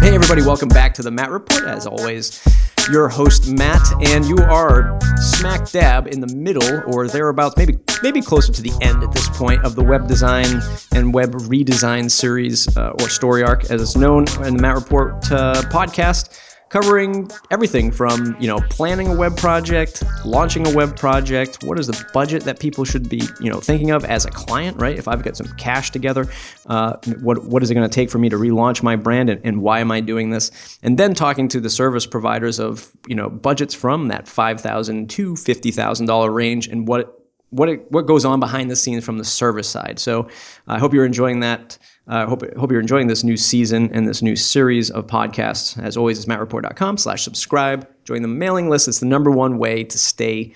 Hey, everybody, welcome back to the Matt Report. As always, your host, Matt, and you are smack dab in the middle or thereabouts, maybe maybe closer to the end at this point of the web design and web redesign series uh, or story arc, as it's known in the Matt Report uh, podcast covering everything from you know planning a web project launching a web project what is the budget that people should be you know thinking of as a client right? If i've got some cash together uh, what what is it going to take for me to relaunch my brand and, and why am i doing this? And then talking to the service providers of you know budgets from that 5000 to $50000 range and what what it, what goes on behind the scenes from the service side so i hope you're enjoying that I uh, hope, hope you're enjoying this new season and this new series of podcasts. As always, it's mattreport.com slash subscribe. Join the mailing list. It's the number one way to stay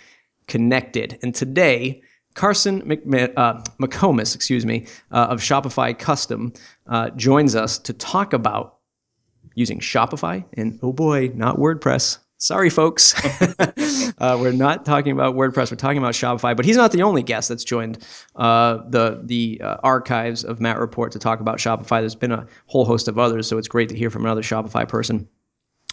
connected. And today, Carson McMa- uh, excuse me, uh, of Shopify Custom uh, joins us to talk about using Shopify and, oh boy, not WordPress, Sorry, folks. uh, we're not talking about WordPress. We're talking about Shopify. But he's not the only guest that's joined uh, the the uh, archives of Matt Report to talk about Shopify. There's been a whole host of others, so it's great to hear from another Shopify person.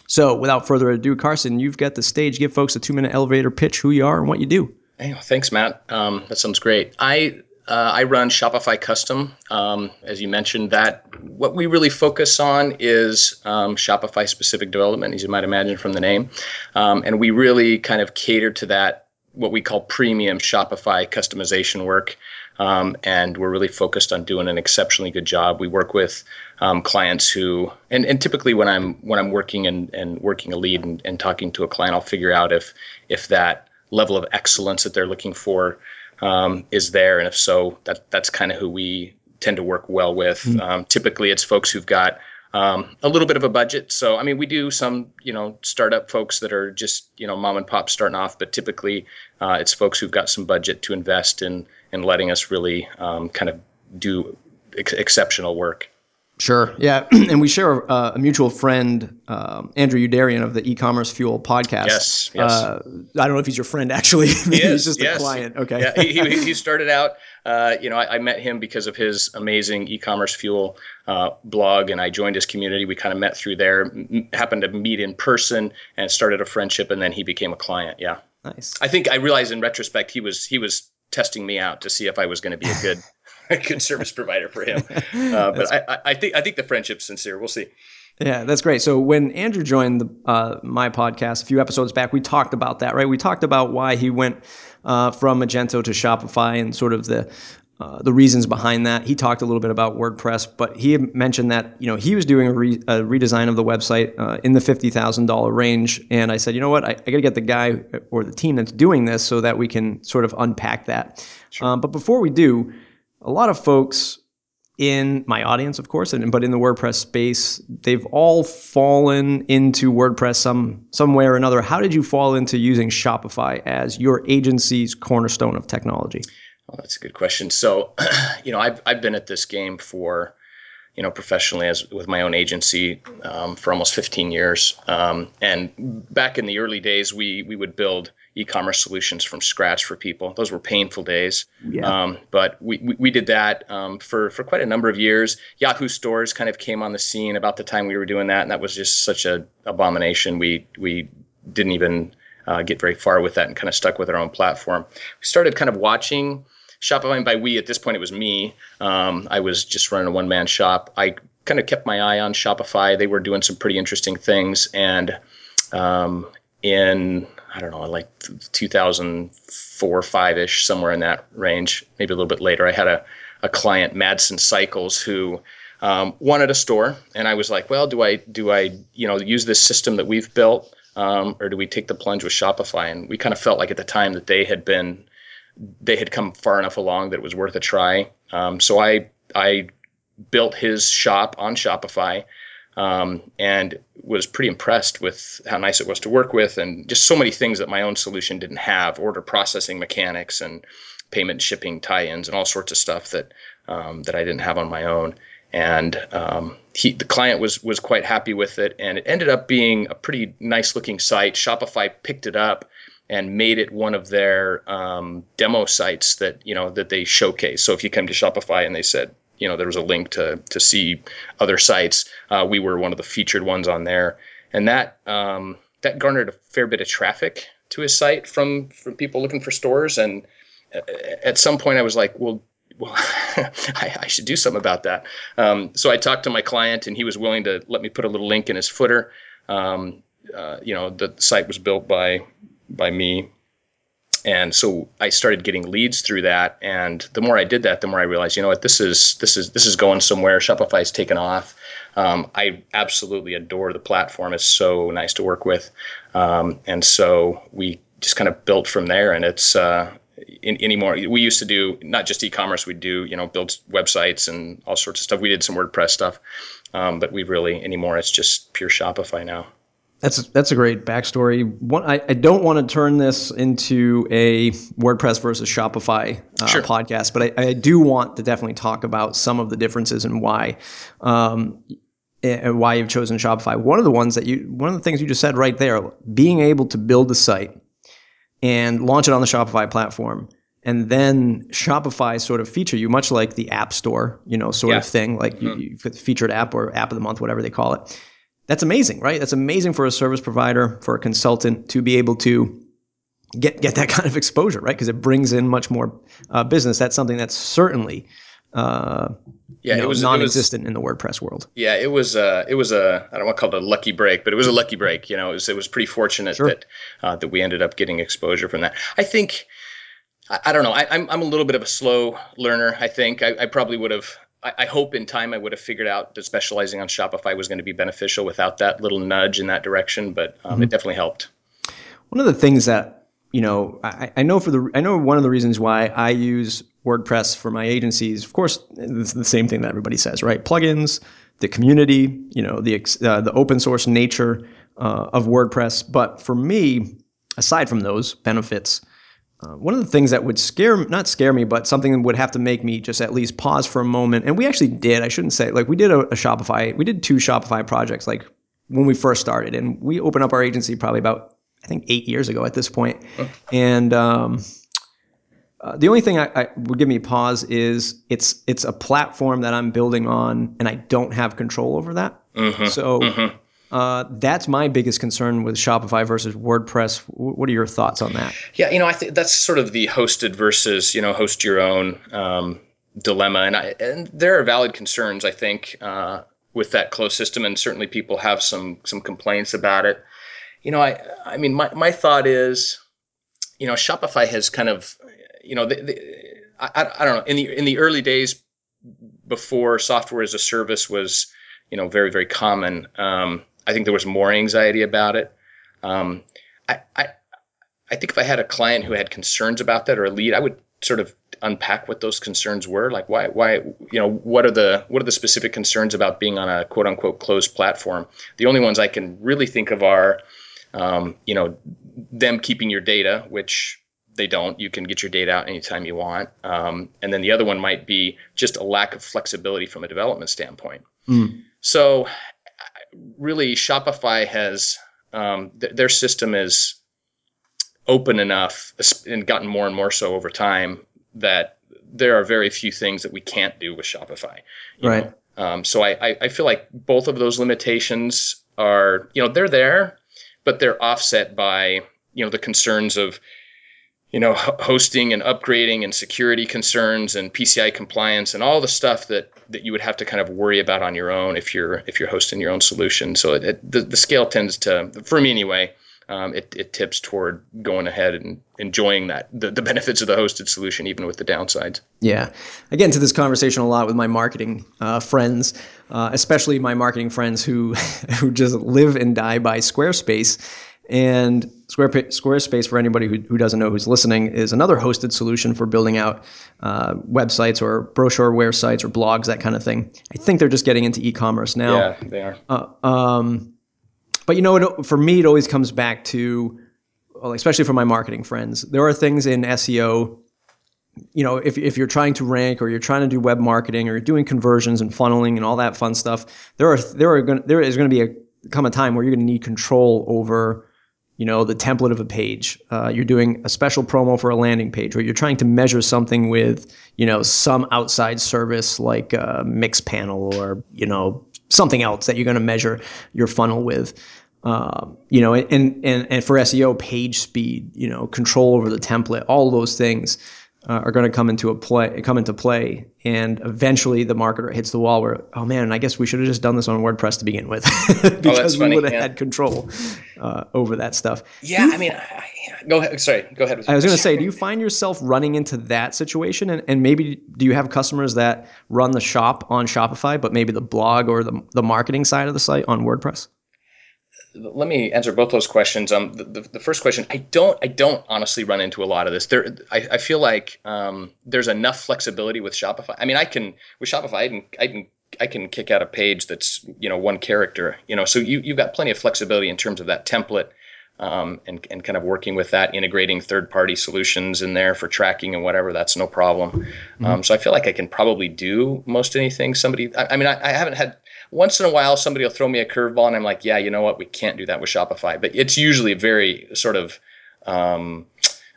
So, without further ado, Carson, you've got the stage. Give folks a two minute elevator pitch who you are and what you do. Hey, thanks, Matt. Um, that sounds great. I uh, I run Shopify Custom. Um, as you mentioned, that what we really focus on is um, Shopify specific development, as you might imagine from the name, um, and we really kind of cater to that what we call premium Shopify customization work. Um, and we're really focused on doing an exceptionally good job. We work with um, clients who, and, and typically when I'm when I'm working and, and working a lead and, and talking to a client, I'll figure out if if that level of excellence that they're looking for um, is there, and if so, that that's kind of who we tend to work well with. Mm-hmm. Um, typically, it's folks who've got um, a little bit of a budget. So, I mean, we do some, you know, startup folks that are just, you know, mom and pop starting off, but typically uh, it's folks who've got some budget to invest in in letting us really um, kind of do ex- exceptional work. Sure. Yeah. and we share uh, a mutual friend, um, Andrew Youderian of the e-commerce fuel podcast. Yes. Yes. Uh, I don't know if he's your friend actually. he is, he's just yes. a client. Okay. Yeah. He, he, he started out, uh, you know, I, I, met him because of his amazing e-commerce fuel uh, blog and I joined his community. We kind of met through there, m- happened to meet in person and started a friendship and then he became a client. Yeah. Nice. I think I realized in retrospect, he was, he was testing me out to see if I was going to be a good a good service provider for him. Uh, but I, I, think I think the friendship's sincere. We'll see. Yeah, that's great. So when Andrew joined the, uh, my podcast a few episodes back, we talked about that, right? We talked about why he went uh, from Magento to Shopify and sort of the uh, the reasons behind that. He talked a little bit about WordPress, but he mentioned that you know he was doing a, re- a redesign of the website uh, in the fifty thousand dollar range, and I said, you know what, I, I got to get the guy or the team that's doing this so that we can sort of unpack that. Sure. Um, but before we do, a lot of folks in my audience, of course, and but in the WordPress space, they've all fallen into WordPress some some way or another. How did you fall into using Shopify as your agency's cornerstone of technology? Well, that's a good question. So, you know, I've I've been at this game for you know, professionally as with my own agency um, for almost 15 years. Um, and back in the early days, we we would build e-commerce solutions from scratch for people. Those were painful days. Yeah. Um, but we, we, we, did that um, for for quite a number of years. Yahoo stores kind of came on the scene about the time we were doing that, and that was just such a abomination. We we didn't even uh, get very far with that and kind of stuck with our own platform. We started kind of watching Shopify, and by we at this point it was me. Um, I was just running a one man shop. I kind of kept my eye on Shopify. They were doing some pretty interesting things, and um, in I don't know, like 2004, five ish, somewhere in that range, maybe a little bit later, I had a, a client, Madsen Cycles, who um, wanted a store, and I was like, well, do I do I you know use this system that we've built, um, or do we take the plunge with Shopify? And we kind of felt like at the time that they had been they had come far enough along that it was worth a try. Um, so I I built his shop on Shopify um, and was pretty impressed with how nice it was to work with and just so many things that my own solution didn't have order processing mechanics and payment shipping tie-ins and all sorts of stuff that um, that I didn't have on my own and um, he, the client was was quite happy with it and it ended up being a pretty nice looking site Shopify picked it up and made it one of their um, demo sites that you know that they showcase. So if you come to Shopify and they said, you know there was a link to to see other sites. Uh, we were one of the featured ones on there, and that um, that garnered a fair bit of traffic to his site from from people looking for stores. And uh, at some point, I was like, well. Well, I, I, should do something about that. Um, so I talked to my client, and he was willing to let me put a little link in his footer. Um, uh, you know, the site was built by by me and so I started getting leads through that. And the more I did that, the more I realized, you know what, this is this is this is going somewhere. Shopify's taken off. Um, I absolutely adore the platform. It's so nice to work with, um, and so we just kind of built from there. And it's uh, in, anymore. We used to do not just e-commerce. We'd do you know build websites and all sorts of stuff. We did some WordPress stuff, um, but we really anymore. It's just pure Shopify now. That's that's a great backstory. One, I, I don't want to turn this into a WordPress versus Shopify uh, sure. podcast, but I, I, do want to definitely talk about some of the differences and why, um, and why you've chosen Shopify. One of the ones that you, one of the things you just said right there, being able to build a site and launch it on the Shopify platform, and then Shopify sort of feature you, much like the App Store, you know, sort yeah. of thing, like mm-hmm. you, you featured app or app of the month, whatever they call it that's amazing, right? That's amazing for a service provider, for a consultant to be able to get get that kind of exposure, right? Because it brings in much more uh, business. That's something that's certainly uh, yeah, you know, it was non-existent it was, in the WordPress world. Yeah, it was uh, it was a I don't want to call it a lucky break, but it was a lucky break. You know, it was it was pretty fortunate sure. that uh, that we ended up getting exposure from that. I think I, I don't know. I, am I'm, I'm a little bit of a slow learner. I think I, I probably would have I, I, hope in time I would have figured out that specializing on Shopify was going to be beneficial without that little nudge in that direction, but um, mm-hmm. it definitely helped. One of the things that you know, I, I, know for the I know one of the reasons why I use WordPress for my agencies. Of course, it's the same thing that everybody says, right? Plugins, the community, you know, the uh, the open source nature uh, of WordPress. But for me, aside from those benefits, uh, one of the things that would scare, not scare me, but something that would have to make me just at least pause for a moment. And we actually did, I shouldn't say, like we did a, a Shopify, we did two Shopify projects like when we first started. And we opened up our agency probably about, I think, eight years ago at this point. And, um, uh, the only thing I, I, would give me pause is it's it's a platform that I'm building on, and I don't have control over that. Mm-hmm. So mm-hmm. Uh, that's my biggest concern with Shopify versus WordPress. What are your thoughts on that? Yeah, you know, I think that's sort of the hosted versus you know host your own um, dilemma, and I, and there are valid concerns I think uh, with that closed system, and certainly people have some some complaints about it. You know, I I mean, my my thought is, you know, Shopify has kind of, you know, the, the, I, I don't know in the in the early days before software as a service was you know very very common. Um, I think there was more anxiety about it. Um, I, I, I think if I had a client who had concerns about that or a lead, I would sort of unpack what those concerns were. Like why, why, you know, what are the what are the specific concerns about being on a quote unquote closed platform? The only ones I can really think of are, um, you know, them keeping your data, which they don't. You can get your data out anytime you want. Um, and then the other one might be just a lack of flexibility from a development standpoint. Mm. So really Shopify has um, th- their system is open enough and gotten more and more so over time that there are very few things that we can't do with Shopify. right. Um, so I, I feel like both of those limitations are you know they're there, but they're offset by you know the concerns of you know, hosting and upgrading and security concerns and PCI compliance and all the stuff that that you would have to kind of worry about on your own if you're if you're hosting your own solution. So it, it, the the scale tends to, for me anyway, um, it, it tips toward going ahead and enjoying that the, the benefits of the hosted solution even with the downsides. Yeah. I get into this conversation a lot with my marketing uh, friends uh, especially my marketing friends who who just live and die by squarespace and Squarespace, for anybody who, who doesn't know who's listening, is another hosted solution for building out uh, websites or brochureware sites or blogs, that kind of thing. I think they're just getting into e-commerce now. Yeah, they are. Uh, um, but you know, it, for me, it always comes back to, well, especially for my marketing friends, there are things in SEO. You know, if, if you're trying to rank or you're trying to do web marketing or you're doing conversions and funneling and all that fun stuff, there are there are going there is going to be a come a time where you're going to need control over you know the template of a page. Uh, you're doing a special promo for a landing page or you're trying to measure something with you know some outside service like a Mixpanel or you know something else that you're going to measure your funnel with. Um, you know and, and and for seo page speed you know control over the template all those things uh, are going to come into a play come into play and eventually the marketer hits the wall where oh man i guess we should have just done this on wordpress to begin with. Because oh, we would have yeah. had control uh, over that stuff. Yeah i mean I, go ahead sorry go ahead i was going to say do you find yourself running into that situation? And, and maybe do you have customers that run the shop on shopify but maybe the blog or the, the marketing side of the site on wordpress let me answer both those questions. Um, the, the, the, first question, I don't, I don't honestly run into a lot of this. There, I, I feel like um, there's enough flexibility with Shopify. I mean, I can with Shopify, I can, I can, I can kick out a page that's you know one character. You know, so you you've got plenty of flexibility in terms of that template. Um, and, and kind of working with that, integrating third party solutions in there for tracking and whatever, that's no problem. Mm-hmm. Um, so I feel like I can probably do most anything. Somebody, I, I mean, I, I, haven't had once in a while somebody will throw me a curveball and I'm like, yeah, you know what, we can't do that with Shopify. But it's usually very sort of um,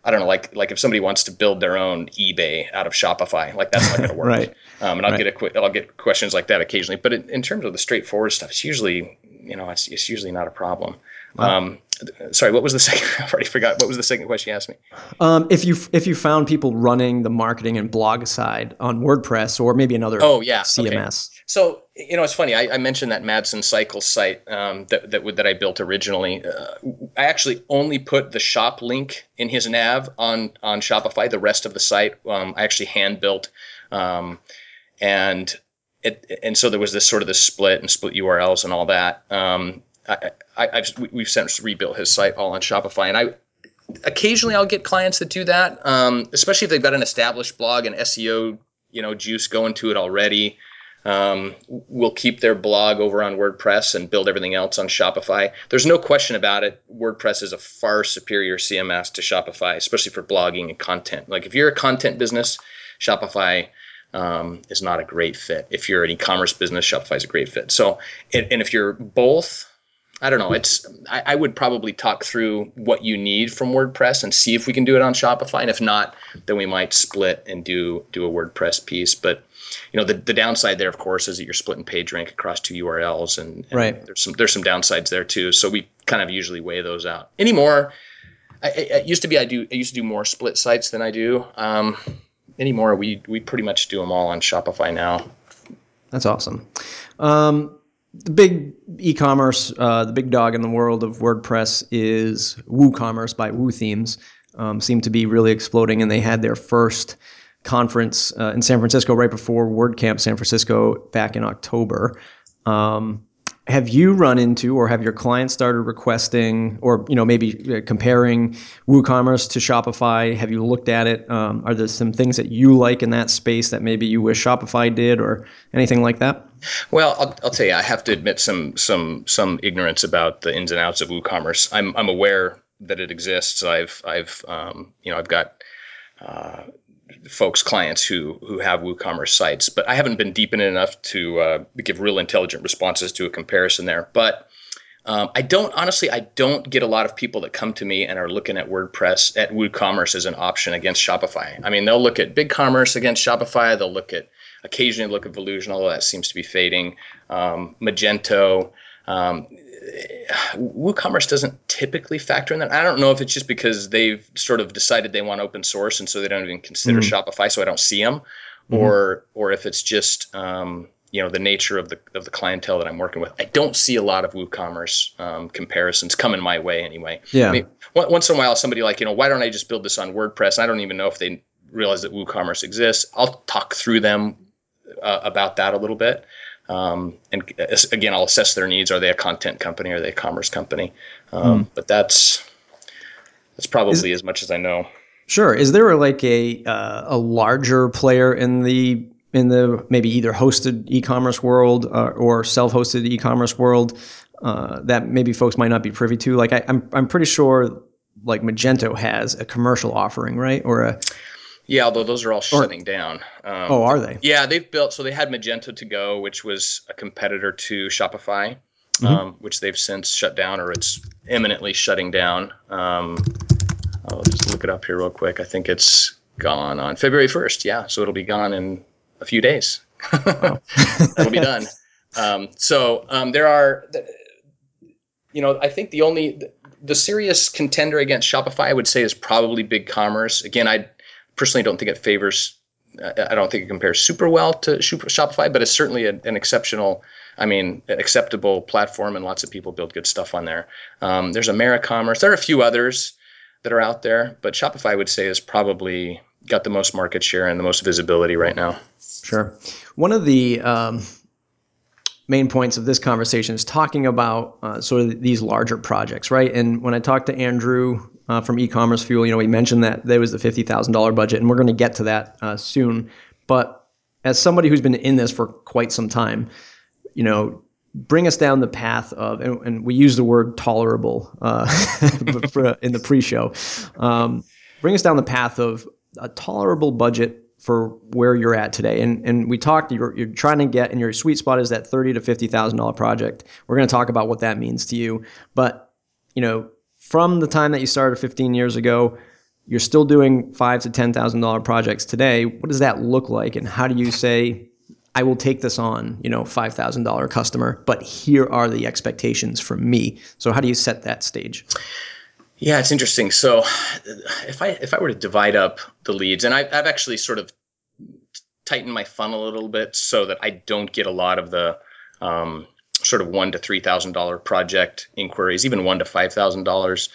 I don't know, like like if somebody wants to build their own eBay out of Shopify, like that's not going to work. right. Um, and I'll right. get a I'll get questions like that occasionally. But in, in, terms of the straightforward stuff, it's usually you know it's, it's usually not a problem. Wow. Um, sorry, what was the second? I already forgot. What was the second question you asked me? Um, if you if you found people running the marketing and blog side on WordPress or maybe another oh yeah CMS. Okay. So you know, it's funny. I, I mentioned that Madsen Cycle site um, that that that I built originally. Uh, I actually only put the shop link in his nav on on Shopify. The rest of the site um, I actually hand built, um, and it and so there was this sort of this split and split URLs and all that. Um, I, I, have we've since rebuilt his site all on Shopify, and I occasionally I'll get clients that do that, um, especially if they've got an established blog and SEO you know juice going to it already um, will keep their blog over on WordPress and build everything else on Shopify. There's no question about it. WordPress is a far superior CMS to Shopify, especially for blogging and content. Like if you're a content business, Shopify um, is not a great fit. If you're an e-commerce business, Shopify is a great fit. So, and, and if you're both, I don't know. It's I, I, would probably talk through what you need from WordPress and see if we can do it on Shopify. And if not, then we might split and do do a WordPress piece. But you know the, the downside there of course is that you're splitting page rank across two urls and, and right. there's some there's some downsides there too so we kind of usually weigh those out anymore I, it used to be i do i used to do more split sites than i do um, anymore we we pretty much do them all on shopify now that's awesome um, the big e-commerce uh, the big dog in the world of wordpress is woocommerce by WooThemes um, seem to be really exploding and they had their first conference uh, in San Francisco right before WordCamp San Francisco back in October. Um, have you run into or have your clients started requesting or you know maybe uh, comparing WooCommerce to Shopify? Have you looked at it? Um, are there some things that you like in that space that maybe you wish Shopify did or anything like that? Well, I'll, I'll tell you, I have to admit some some some ignorance about the ins and outs of WooCommerce. I'm I'm aware that it exists. I've I've um, you know I've got uh, folks, clients who who have WooCommerce sites, but I haven't been deep in it enough to uh, give real intelligent responses to a comparison there. But um, I don't honestly, I don't get a lot of people that come to me and are looking at WordPress at WooCommerce as an option against Shopify. I mean, they'll look at BigCommerce against Shopify. They'll look at occasionally look at Volusion, although that seems to be fading. Um, Magento. Um, WooCommerce doesn't typically factor in that. I don't know if it's just because they've sort of decided they want open source and so they don't even consider mm-hmm. Shopify, so I don't see them, mm-hmm. or or if it's just um, you know the nature of the of the clientele that I'm working with. I don't see a lot of WooCommerce um, comparisons coming my way anyway. Yeah. I mean, once in a while, somebody like you know why don't I just build this on WordPress? I don't even know if they realize that WooCommerce exists. I'll talk through them uh, about that a little bit. Um, and again, I'll assess their needs. Are they a content company? Are they a commerce company? Um, mm. But that's that's probably Is, as much as I know. Sure. Is there like a uh, a larger player in the in the maybe either hosted e-commerce world uh, or self-hosted e-commerce world uh, that maybe folks might not be privy to? Like I, I'm I'm pretty sure like Magento has a commercial offering, right? Or a yeah, although those are all shutting or, down. Um, oh, are they? Yeah, they've built. So they had Magento to go, which was a competitor to Shopify. mm-hmm. um, which they've since shut down or it's imminently shutting down. Um, I'll just look it up here real quick. I think it's gone on February 1st. Yeah, so it'll be gone in a few days. It'll be done. Um, so um, there are, you know, I think the only the serious contender against Shopify, I would say, is probably BigCommerce. Again, I personally don't think it favors. I don't think it compares super well to Shopify, but it's certainly an exceptional, I mean, acceptable platform, and lots of people build good stuff on there. Um, there's AmeriCommerce. There are a few others that are out there, but Shopify, I would say, is probably got the most market share and the most visibility right now. Sure. One of the um, main points of this conversation is talking about uh, sort of these larger projects, right? And when I talked to Andrew uh, from e-commerce fuel you know we mentioned that there was the $50000 budget and we're going to get to that uh, soon but as somebody who's been in this for quite some time you know bring us down the path of and, and we use the word tolerable uh, in the pre-show um, bring us down the path of a tolerable budget for where you're at today. And and we talked. You're, you're trying to get, and your sweet spot is that thirty to fifty thousand dollar project. We're going to talk about what that means to you. But you know, from the time that you started 15 years ago, you're still doing five to ten thousand dollar projects today. What does that look like, and how do you say? I will take this on, you know, five thousand dollar customer, but here are the expectations from me. So how do you set that stage? Yeah, it's interesting. So if I if I were to divide up the leads, and I, I've actually sort of tightened my funnel a little bit so that I don't get a lot of the um, sort of one to three thousand dollar project inquiries, even one to five thousand dollars.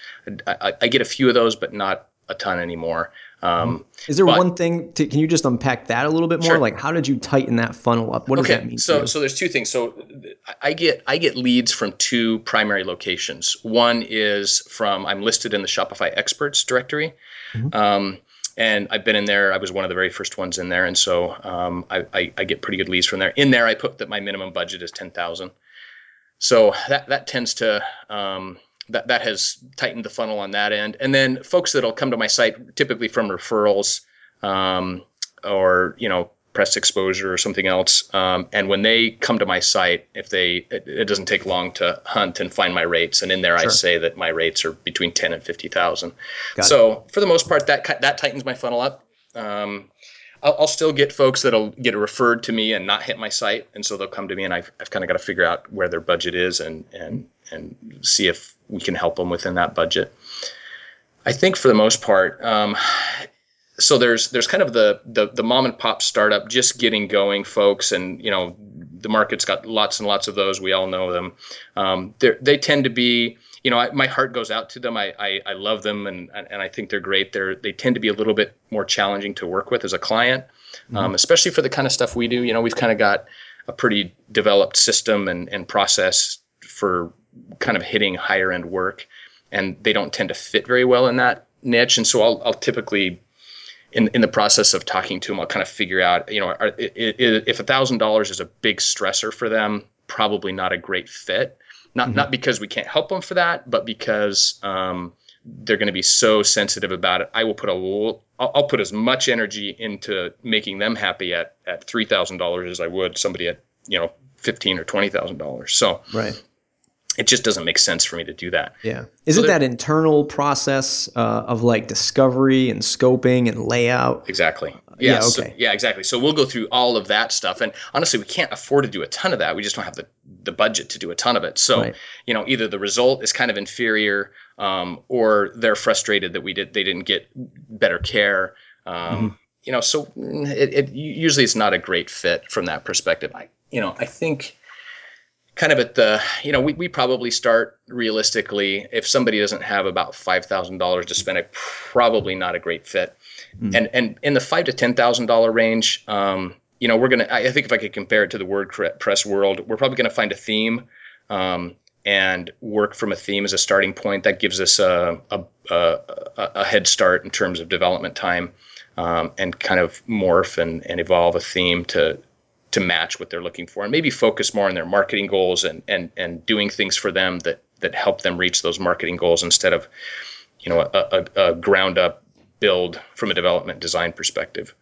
I, I get a few of those, but not a ton anymore. Um, Is there but, one thing? To, can you just unpack that a little bit more? Sure. Like, how did you tighten that funnel up? What does okay, that mean? So, so there's two things. So, I get I get leads from two primary locations. One is from I'm listed in the Shopify experts directory. Mm-hmm. Um, and I've been in there. I was one of the very first ones in there, and so um, I, I, I, get pretty good leads from there. In there, I put that my minimum budget is ten thousand. So that that tends to um, that that has tightened the funnel on that end. And then folks that'll come to my site typically from referrals um, or you know press exposure or something else. Um, and when they come to my site, if they it, it, doesn't take long to hunt and find my rates. And in there, sure. I say that my rates are between ten and fifty thousand. So it. for the most part, that that tightens my funnel up. Um, I'll, I'll, still get folks that'll get referred to me and not hit my site, and so they'll come to me, and I've, I've kind of got to figure out where their budget is and and and see if we can help them within that budget. I think for the most part, um, so there's there's kind of the, the the mom and pop startup just getting going, folks, and you know the market's got lots and lots of those. We all know them. Um, they tend to be you know, I, my heart goes out to them. I, I, I, love them and, and I think they're great. They're, they tend to be a little bit more challenging to work with as a client, mm-hmm. um, especially for the kind of stuff we do. You know, we've kind of got a pretty developed system and, and process for kind of hitting higher end work, and they don't tend to fit very well in that niche. And so I'll, I'll typically, in, in the process of talking to them, I'll kind of figure out, you know, are, if a thousand dollars is a big stressor for them, probably not a great fit. Not mm-hmm. not because we can't help them for that, but because um, they're going to be so sensitive about it. I will put a I'll, I'll put as much energy into making them happy at at three thousand dollars as I would somebody at you know fifteen or twenty thousand dollars. So right it just doesn't make sense for me to do that. Yeah. Is so it that internal process uh, of like discovery and scoping and layout? Exactly. Yeah. yeah okay. So, yeah, exactly. So we'll go through all of that stuff. And honestly, we can't afford to do a ton of that. We just don't have the, the budget to do a ton of it. So, right. you know, either the result is kind of inferior um, or they're frustrated that we did, they didn't get better care. Um, mm-hmm. You know, so it, it usually it's not a great fit from that perspective. I, you know, I think kind of at the you know we, we probably start realistically if somebody doesn't have about five thousand dollars to spend it probably not a great fit mm. and and in the five to ten thousand dollar range um, you know we're gonna I think if I could compare it to the WordPress world we're probably gonna find a theme um, and work from a theme as a starting point that gives us a a, a, a head start in terms of development time um, and kind of morph and, and evolve a theme to to match what they're looking for and maybe focus more on their marketing goals and and and doing things for them that that help them reach those marketing goals instead of you know a, a, a ground up build from a development design perspective.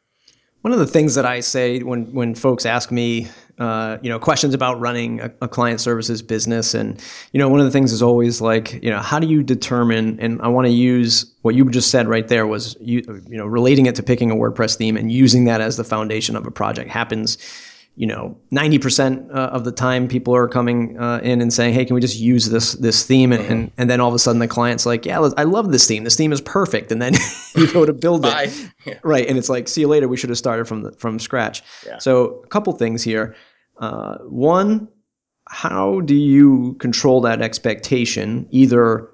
One of the things that I say when when folks ask me uh, you know questions about running a, a, client services business and you know one of the things is always like you know how do you determine and i want to use what you just said right there was you you know relating it to picking a wordpress theme and using that as the foundation of a project happens you know 90% uh, of the time people are coming uh, in and saying hey can we just use this this theme? And, and, and then all of a sudden the client's like yeah i love this theme. This theme is perfect. And then you go to build it. Yeah. right. And it's like see you later. We should have started from the, from scratch. Yeah. so a couple things here. Uh, one, how do you control that expectation either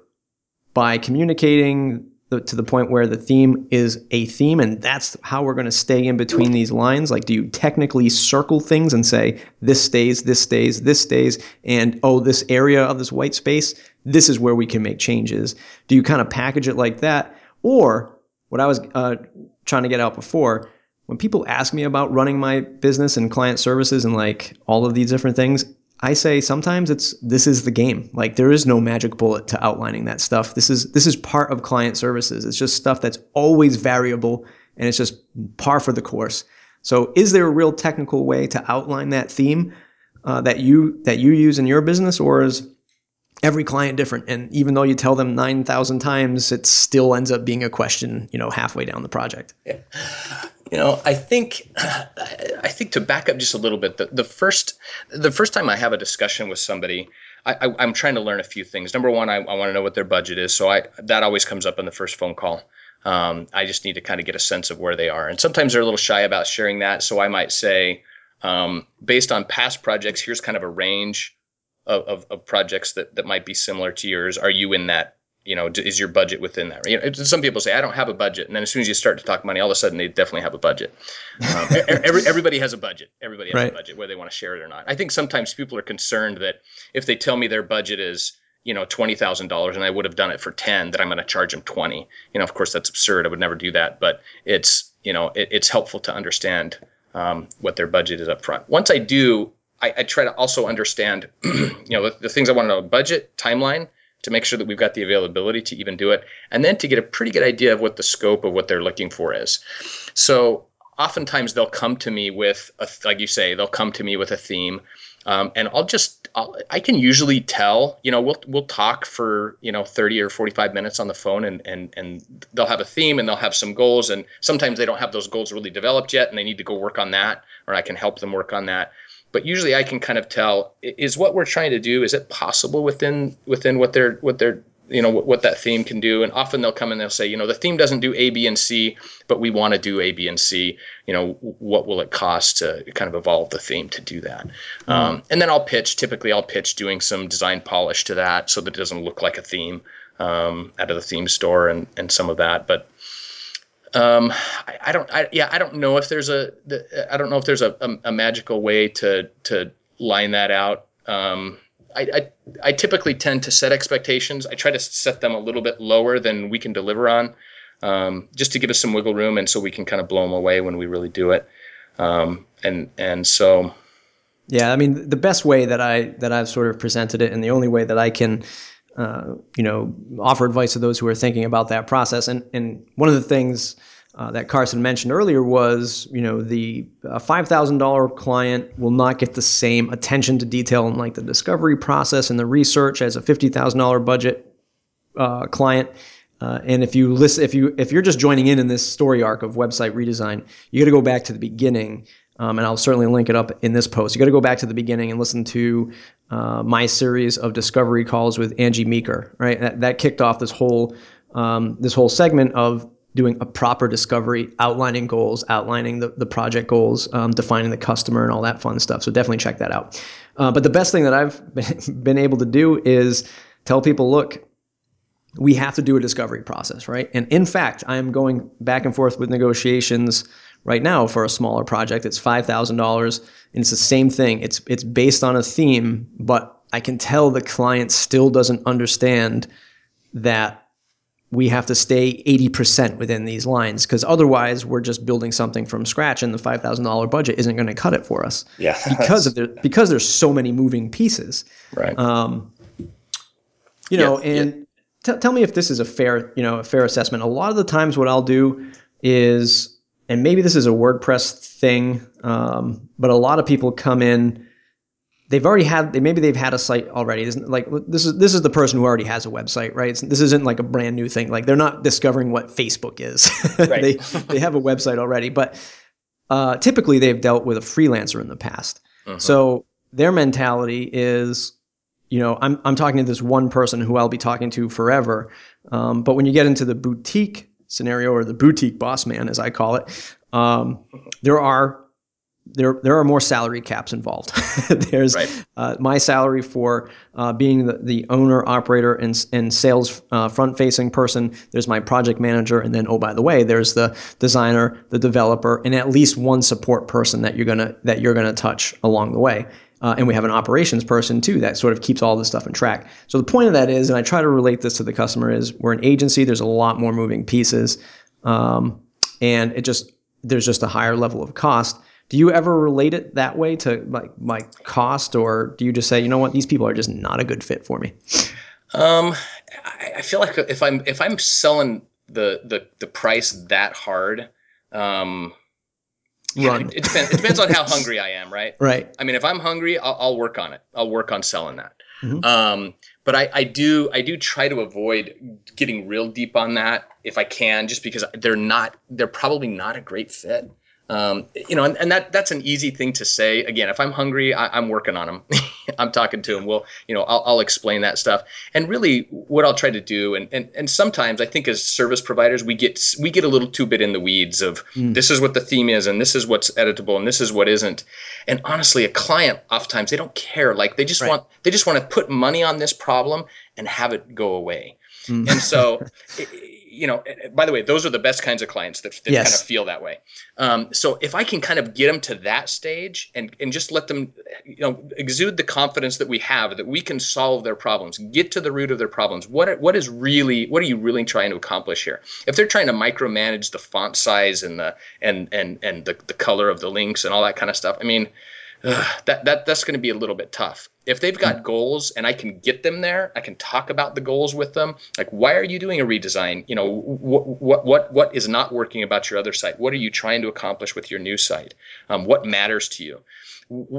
by communicating to the point where the theme is a theme and that's how we're going to stay in between these lines? Like, do you technically circle things and say, this stays, this stays, this stays, and oh, this area of this white space, this is where we can make changes? Do you kind of package it like that? Or what I was uh, trying to get out before, when people ask me about running my business and client services and like all of these different things, I say sometimes it's this is the game. Like there is no magic bullet to outlining that stuff. This is this is part of client services. It's just stuff that's always variable and it's just par for the course. So is there a real technical way to outline that theme uh, that you that you use in your business or is every client different and even though you tell them 9000 times it still ends up being a question you know halfway down the project yeah. You know, I think I think to back up just a little bit, the, the first the first time I have a discussion with somebody, I, am trying to learn a few things. Number one, I, I want to know what their budget is, so I that always comes up in the first phone call. Um, I just need to kind of get a sense of where they are, and sometimes they're a little shy about sharing that. So I might say, um, based on past projects, here's kind of a range of, of, of projects that that might be similar to yours. Are you in that you know, is your budget within that? You know, some people say I don't have a budget, and then as soon as you start to talk money, all of a sudden they definitely have a budget. Um, every, everybody has a budget. Everybody has right. a budget, whether they want to share it or not. I think sometimes people are concerned that if they tell me their budget is you know twenty thousand dollars and I would have done it for ten, that I'm going to charge them twenty. You know, of course that's absurd. I would never do that, but it's you know it, it's helpful to understand um, what their budget is up front. Once I do, I, I try to also understand you know the, the things I want to know: budget, timeline to make sure that we've got the availability to even do it, and then to get a pretty good idea of what the scope of what they're looking for is. So oftentimes they'll come to me with, a, like you say, they'll come to me with a theme, um, and I'll just, I'll, I can usually tell, you know, we'll we'll talk for you know 30 or 45 minutes on the phone, and and and they'll have a theme and they'll have some goals, and sometimes they don't have those goals really developed yet, and they need to go work on that, or I can help them work on that but usually I can kind of tell is what we're trying to do is it possible within within what they're what they're you know what, what that theme can do? And often they'll come and they'll say you know the theme doesn't do a b and c but we want to do a b and c. You know what will it cost to kind of evolve the theme to do that? Mm-hmm. um, and then i'll pitch typically i'll pitch doing some design polish to that so that it doesn't look like a theme um, out of the theme store and and some of that but um, I, I, don't. I, yeah, I don't know if there's a. I don't know if there's a, a, a magical way to to line that out. Um, I, I, I typically tend to set expectations. I try to set them a little bit lower than we can deliver on, um, just to give us some wiggle room, and so we can kind of blow them away when we really do it. Um, and and so. Yeah, I mean, the best way that I that I've sort of presented it, and the only way that I can uh, you know, offer advice to those who are thinking about that process. And and one of the things uh, that Carson mentioned earlier was, you know, the uh, five thousand dollar client will not get the same attention to detail in like the discovery process and the research as a fifty thousand dollar budget uh, client. Uh, and if you listen, if you if you're just joining in in this story arc of website redesign, you got to go back to the beginning um, and I'll certainly link it up in this post. You got to go back to the beginning and listen to uh, my series of discovery calls with Angie Meeker. Right, that, that kicked off this whole um, this whole segment of doing a proper discovery, outlining goals, outlining the, the project goals, um, defining the customer, and all that fun stuff. So definitely check that out. Uh, but the best thing that I've been able to do is tell people, look, we have to do a discovery process, right? And in fact, I am going back and forth with negotiations right now for a smaller project. It's five thousand dollars, and it's the same thing. It's it's based on a theme, but I can tell the client still doesn't understand that we have to stay 80% within these lines because otherwise we're just building something from scratch and the $5,000 budget isn't going to cut it for us. Yeah. because of there, because there's so many moving pieces. Right. Um, you know, yeah, and yeah. T- tell me if this is a fair, you know, a fair assessment. A lot of the times what I'll do is and maybe this is a WordPress thing, um, but a lot of people come in. They've already had. They, maybe they've had a site already. Isn't like this is this is the person who already has a website, right? It's, this isn't like a brand new thing. Like they're not discovering what Facebook is. Right. they they have a website already, but uh, typically they've dealt with a freelancer in the past. Uh-huh. So their mentality is, you know, I'm I'm talking to this one person who I'll be talking to forever. Um, but when you get into the boutique scenario or the boutique boss man, as I call it, um, there are there there are more salary caps involved. There's right. uh, my salary for uh, being the, the owner, operator, and, and sales uh, front facing person. There's my project manager, and then oh by the way, there's the designer, the developer, and at least one support person that you're gonna that you're gonna touch along the way. Uh, and we have an operations person too that sort of keeps all this stuff in track. So the point of that is, and I try to relate this to the customer, is we're an agency. There's a lot more moving pieces, um, and it just there's just a higher level of cost. Do you ever relate it that way to like my cost, or do you just say, you know what, these people are just not a good fit for me? Um, I, feel like if I'm if I'm selling the the the price that hard, um, run. It, it, depends. It depends on how hungry I am, right? Right. I mean, if I'm hungry, I'll, I'll work on it. I'll work on selling that. Mm-hmm. Um, but I, I do I do try to avoid getting real deep on that if I can, just because they're not they're probably not a great fit. Um, you know, and, and, that that's an easy thing to say. Again, if I'm hungry, I, am working on them. I'm talking to them. Well, you know, I'll, I'll, explain that stuff. And really, what I'll try to do, and, and and sometimes I think as service providers, we get we get a little too bit in the weeds of mm. this is what the theme is, and this is what's editable, and this is what isn't. And honestly, a client oftentimes they don't care. Like they just right. want they just want to put money on this problem and have it go away. Mm. And so. it, you know, by the way, those are the best kinds of clients that, that yes. kind of feel that way. Um, so if I can kind of get them to that stage and, and just let them, you know, exude the confidence that we have that we can solve their problems, get to the root of their problems. What what is really what are you really trying to accomplish here? If they're trying to micromanage the font size and the and and and the, the color of the links and all that kind of stuff, I mean, that that that's going to be a little bit tough. If they've got goals and I can get them there, I can talk about the goals with them. Like, why are you doing a redesign? You know, what what what what is not working about your other site? What are you trying to accomplish with your new site? Um, what matters to you?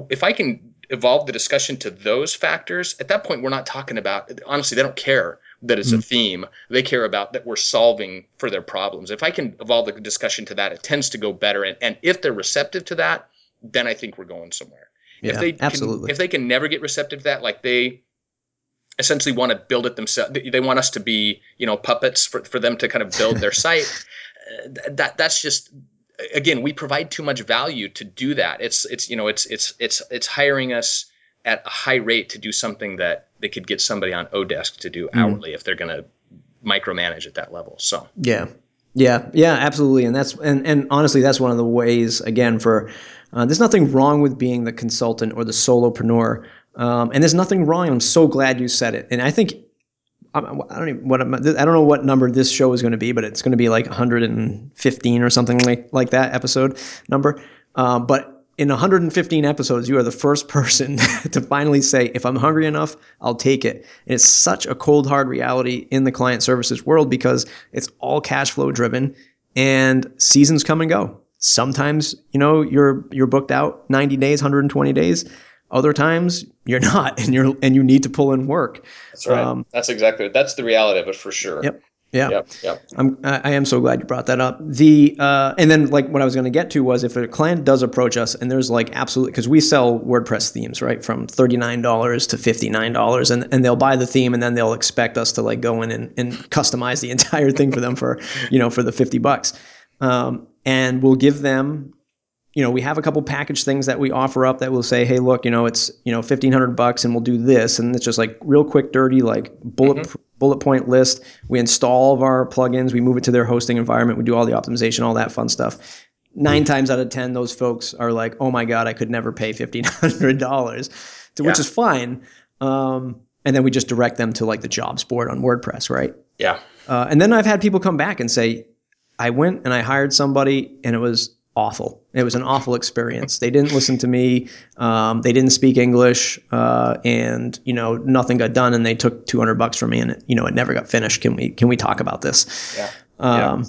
If I can evolve the discussion to those factors, at that point we're not talking about. Honestly, they don't care that it's mm-hmm. a theme. They care about that we're solving for their problems. If I can evolve the discussion to that, it tends to go better. And, and if they're receptive to that, then I think we're going somewhere. Yeah, if they absolutely. Can, if they can never get receptive to that, like they essentially want to build it themselves, they want us to be, you know, puppets for, for them to kind of build their site. Uh, that that's just again, we provide too much value to do that. It's it's you know it's it's it's it's hiring us at a high rate to do something that they could get somebody on Odesk to do mm. hourly if they're going to micromanage at that level. So yeah, yeah, yeah, absolutely. And that's and and honestly, that's one of the ways again for uh, there's nothing wrong with being the consultant or the solopreneur, um, and there's nothing wrong. I'm so glad you said it. And I think I don't even what I don't know what number this show is going to be, but it's going to be like 115 or something like like that episode number. Uh, but in 115 episodes, you are the first person to finally say, if I'm hungry enough, I'll take it. And it's such a cold, hard reality in the client services world because it's all cash flow driven and seasons come and go. Sometimes, you know, you're you're booked out 90 days, 120 days. Other times you're not, and you're and you need to pull in work. That's right. Um, that's exactly that's the reality of it for sure. Yep. Yeah. Yep. Yep. I'm, I am so glad you brought that up. The uh, and then like what I was going to get to was if a client does approach us and there's like absolutely because we sell WordPress themes right from thirty nine dollars to fifty nine dollars and and they'll buy the theme and then they'll expect us to like go in and, and customize the entire thing for them for you know for the fifty bucks. Um, and we'll give them you know, we have a couple package things that we offer up that will say, hey, look, you know, it's you know fifteen hundred bucks, and we'll do this, and it's just like real quick, dirty, like bullet mm-hmm. bullet point list. We install all of our plugins, we move it to their hosting environment, we do all the optimization, all that fun stuff. 9 mm-hmm. times out of ten, those folks are like, oh my god, I could never pay fifteen hundred dollars, yeah. which is fine. Um, and then we just direct them to like the jobs board on WordPress, right? Yeah. Uh, and then I've had people come back and say, I went and I hired somebody, and it was awful. It was an awful experience. They didn't listen to me. Um, they didn't speak English, uh, and you know nothing got done. And they took two hundred bucks from me, and it, you know it never got finished. Can we can we talk about this? Yeah. Um,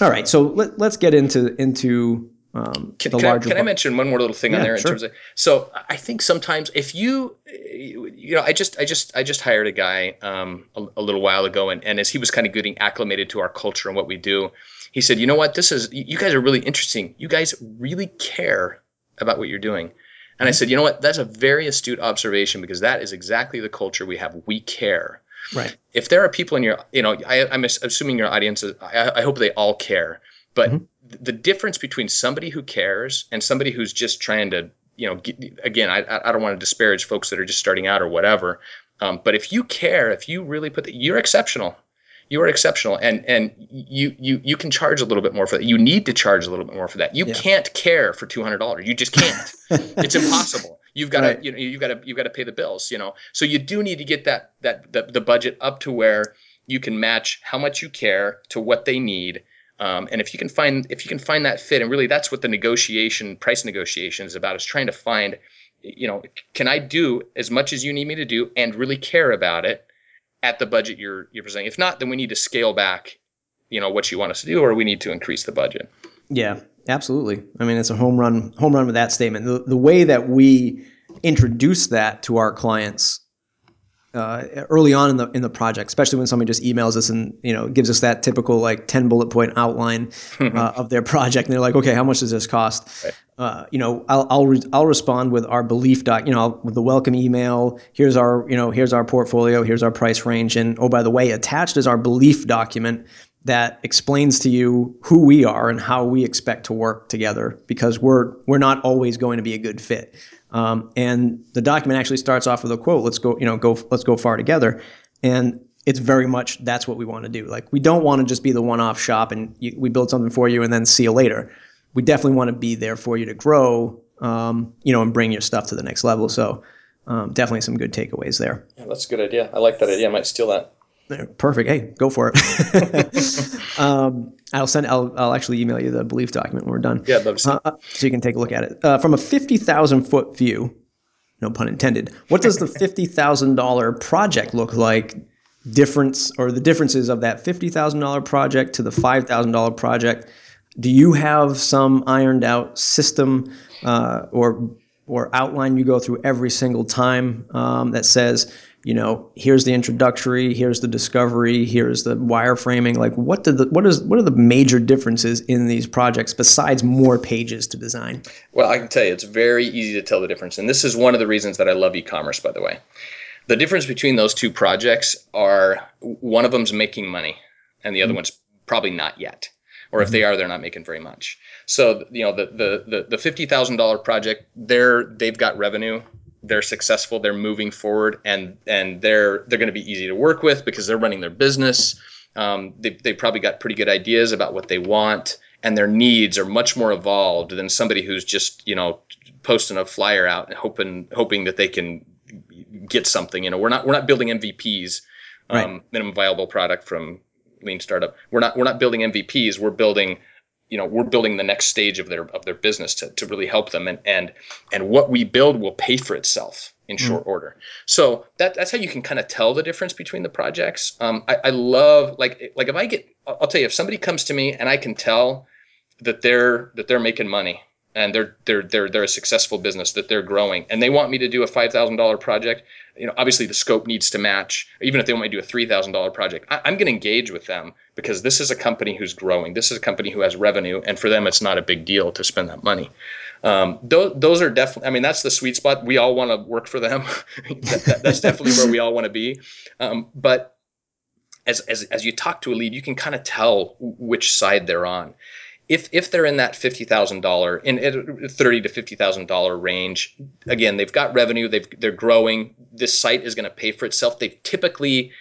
All right, so let, let's get into into um, can, the can, I, can I mention one more little thing Yeah, on there in sure. terms of so I think sometimes if you you know I just I just I just hired a guy um, a, a little while ago and, and as he was kind of getting acclimated to our culture and what we do he said you know what this is you guys are really interesting you guys really care about what you're doing and I said you know what that's a very astute observation because that is exactly the culture we have we care right. if there are people in your, you know, I, I'm assuming your audience, is, I, I hope they all care. But Mhm. the difference between somebody who cares and somebody who's just trying to, you know, get, again, I, I don't want to disparage folks that are just starting out or whatever. Um, but if you care, if you really put, the, you're exceptional. You are exceptional, and and you you you can charge a little bit more for that. You need to charge a little bit more for that. You Yeah. can't care for two hundred dollars. You just can't. it's impossible. You've got Right. to you know you've got to you've got to pay the bills. You know, so you do need to get that that the, the budget up to where you can match how much you care to what they need. Um, and if you can find if you can find that fit, and really that's what the negotiation price negotiation is about is trying to find, you know, can I do as much as you need me to do and really care about it at the budget you're you're presenting. If not, then we need to scale back, you know, what you want us to do, or we need to increase the budget. Yeah, absolutely. I mean, it's a home run home run with that statement. The, the way that we introduce that to our clients uh, early on in the in the project, especially when somebody just emails us and you know gives us that typical like ten bullet point outline uh, of their project, and they're like, okay, how much does this cost? Right. Uh, you know, I'll I'll, re- I'll respond with our belief doc, you know, I'll- with the welcome email. Here's our you know here's our portfolio. Here's our price range, and oh by the way, attached is our belief document that explains to you who we are and how we expect to work together because we're we're not always going to be a good fit. Um, and the document actually starts off with a quote. Let's go, you know, go. Let's go far together. And it's very much that's what we want to do. Like we don't want to just be the one-off shop and you, we build something for you and then see you later. We definitely want to be there for you to grow, um, you know, and bring your stuff to the next level. So um, definitely some good takeaways there. Yeah, that's a good idea. I like that idea. I might steal that. Perfect. Hey, go for it. um, I'll send. I'll, I'll actually email you the belief document when we're done. Yeah, love see. Uh, so you can take a look at it uh, from a fifty thousand foot view. No pun intended. What does the fifty thousand dollar project look like? Difference or the differences of that fifty thousand dollar project to the five thousand dollar project. Do you have some ironed out system uh, or or outline you go through every single time um, that says, you know, here's the introductory, here's the discovery, here's the wireframing. Like, what did the what is what are the major differences in these projects besides more pages to design? Well, I can tell you, it's very easy to tell the difference. And this is one of the reasons that I love e commerce, by the way. The difference between those two projects are one of them's making money and the other mm-hmm. one's probably not yet. Or if mm-hmm. they are, they're not making very much. So, you know, the the the, the fifty thousand dollar project, they're they've got revenue, they're successful, they're moving forward, and and they're they're going to be easy to work with because they're running their business. Um, they they probably got pretty good ideas about what they want, and their needs are much more evolved than somebody who's just you know posting a flyer out and hoping hoping that they can get something. You know, we're not we're not building MVPs, um, Right. minimum viable product from lean startup. We're not we're not building MVPs. We're building you know we're building the next stage of their of their business to, to really help them. And and and what we build will pay for itself in short order. So that that's how you can kind of tell the difference between the projects. Um, I, I love like like if i get I'll I'll tell you if somebody comes to me and i can tell that they're that they're making money and they're they're they're they're a successful business that they're growing and they want me to do a five thousand dollar project you know obviously the scope needs to match. Even if they want me to do a three thousand dollar project I, i'm going to engage with them because this is a company who's growing. This is a company who has revenue and for them it's not a big deal to spend that money. Um, those, those are definitely i mean that's the sweet spot. We all want to work for them. That, that, that's definitely where we all want to be. Um, but as, as, as you talk to a lead you can kind of tell which side they're on if if they're in that fifty thousand dollar in thirty to fifty thousand dollar range, again they've got revenue, they've they're growing. This site is going to pay for itself. They've typically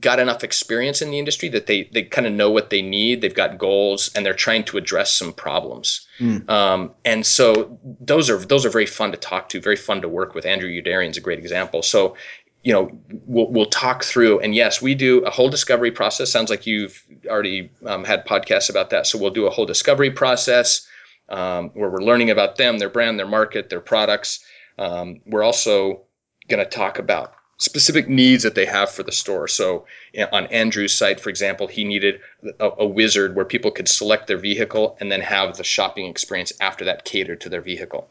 got enough experience in the industry that they they kind of know what they need. They've got goals and they're trying to address some problems. Mm. Um, and so those are those are very fun to talk to, very fun to work with. Andrew Udarian's a great example. So you know we'll, we'll talk through and yes we do a whole discovery process sounds like you've already um, had podcasts about that so we'll do a whole discovery process um, where we're learning about them their brand their market their products um, we're also going to talk about specific needs that they have for the store. So on Andrew's site, for example, he needed a, a, wizard where people could select their vehicle and then have the shopping experience after that catered to their vehicle.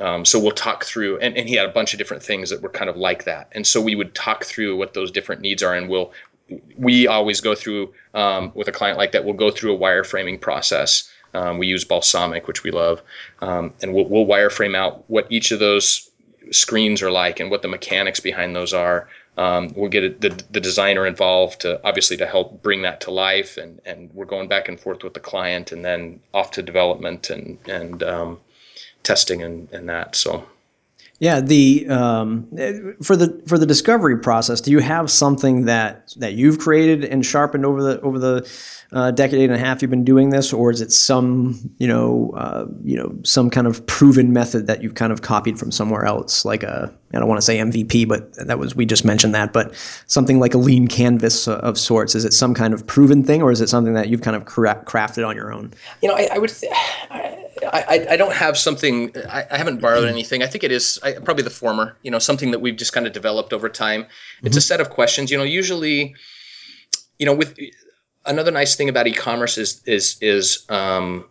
Um, so we'll talk through, and, and he had a bunch of different things that were kind of like that. And so we would talk through what those different needs are, and we'll we always go through um, with a client like that. We'll go through a wireframing process. Um, we use Balsamiq, which we love, um, and we'll, we'll wireframe out what each of those screens are like and what the mechanics behind those are. Um, we'll get the, the designer involved to obviously to help bring that to life, and, and we're going back and forth with the client, and then off to development and and um, testing and, and that. So. Yeah, the um, for the for the discovery process, do you have something that that you've created and sharpened over the over the uh, decade and a half you've been doing this, or is it some you know uh, you know some kind of proven method that you've kind of copied from somewhere else, like a I don't want to say MVP, but that was we just mentioned that, but something like a lean canvas of sorts. Is it some kind of proven thing, or is it something that you've kind of cra- crafted on your own? You know, I, I would. Th- I, I, don't have something. I, I, haven't borrowed hmm. anything. I think it is I, probably the former. You know, something that we've just kind of developed over time. It's mm-hmm. a set of questions. You know, usually, you know, with another nice thing about e-commerce is is is um,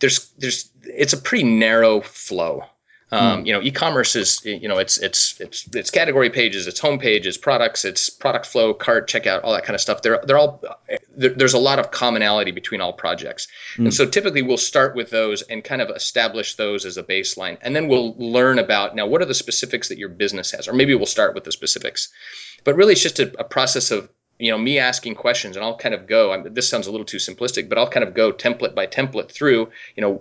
there's there's it's a pretty narrow flow. Um, mm. You know, e-commerce is you know it's it's it's it's category pages, it's home pages, products, it's product flow, cart, checkout, all that kind of stuff. They're they're all there, there's a lot of commonality between all projects, mm. and so typically we'll start with those and kind of establish those as a baseline, and then we'll learn about now what are the specifics that your business has, or maybe we'll start with the specifics, but really it's just a, a process of you know me asking questions and i'll kind of go I'm, this sounds a little too simplistic but i'll kind of go template by template through you know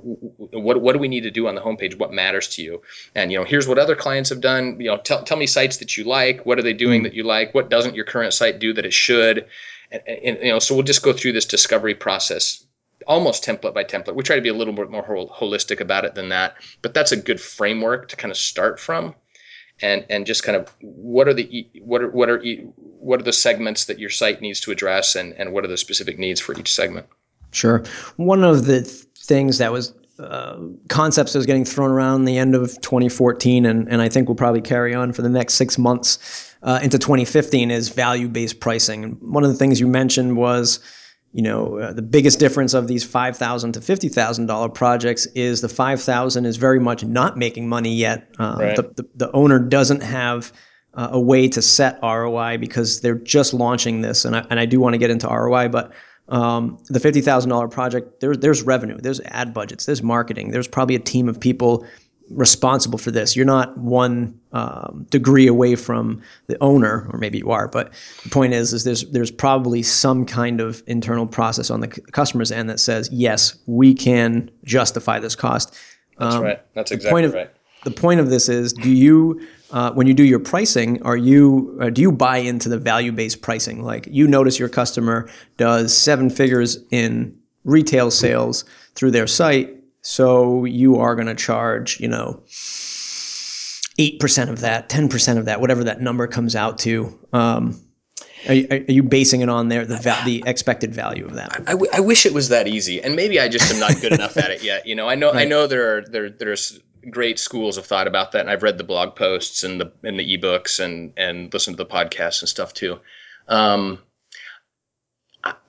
what, what do we need to do on the homepage? What matters to you? And you know here's what other clients have done. You know tell, tell me sites that you like. What are they doing mm. that you like? What doesn't your current site do that it should? And, and, you know so we'll just go through this discovery process almost template by template. We try to be a little bit more holistic about it than that but that's a good framework to kind of start from and and just kind of what are the what are what are what are the segments that your site needs to address and and what are the specific needs for each segment sure one of the things that was uh, concepts that was getting thrown around the end of 2014 and, and I think will probably carry on for the next six months uh, into 2015 is value-based pricing. One of the things you mentioned was you know, uh, the biggest difference of these five thousand to fifty thousand dollar projects is the five thousand is very much not making money yet. Um, right. the, the, the, owner doesn't have uh, a way to set ROI because they're just launching this, and I, and I do want to get into ROI, but um, the fifty thousand dollar project, there's there's revenue, there's ad budgets, there's marketing, there's probably a team of people responsible for this. You're not one um, degree away from the owner, or maybe you are. But the point is, is there's there's probably some kind of internal process on the c- customer's end that says, yes, we can justify this cost. That's um, right. That's exactly of, right. The point of this is, do you uh, when you do your pricing, are you uh, do you buy into the value based pricing? Like you notice your customer does seven figures in retail sales through their site so you are going to charge, you know, 8% of that, 10% of that, whatever that number comes out to. Um, are, are, you basing it on there the va- the expected value of that? I, I, wish it was that easy, and maybe I just am not good enough at it yet. You know, I know right. I know there are there there's great schools of thought about that, and I've read the blog posts and the and the ebooks and and listened to the podcasts and stuff too. Um,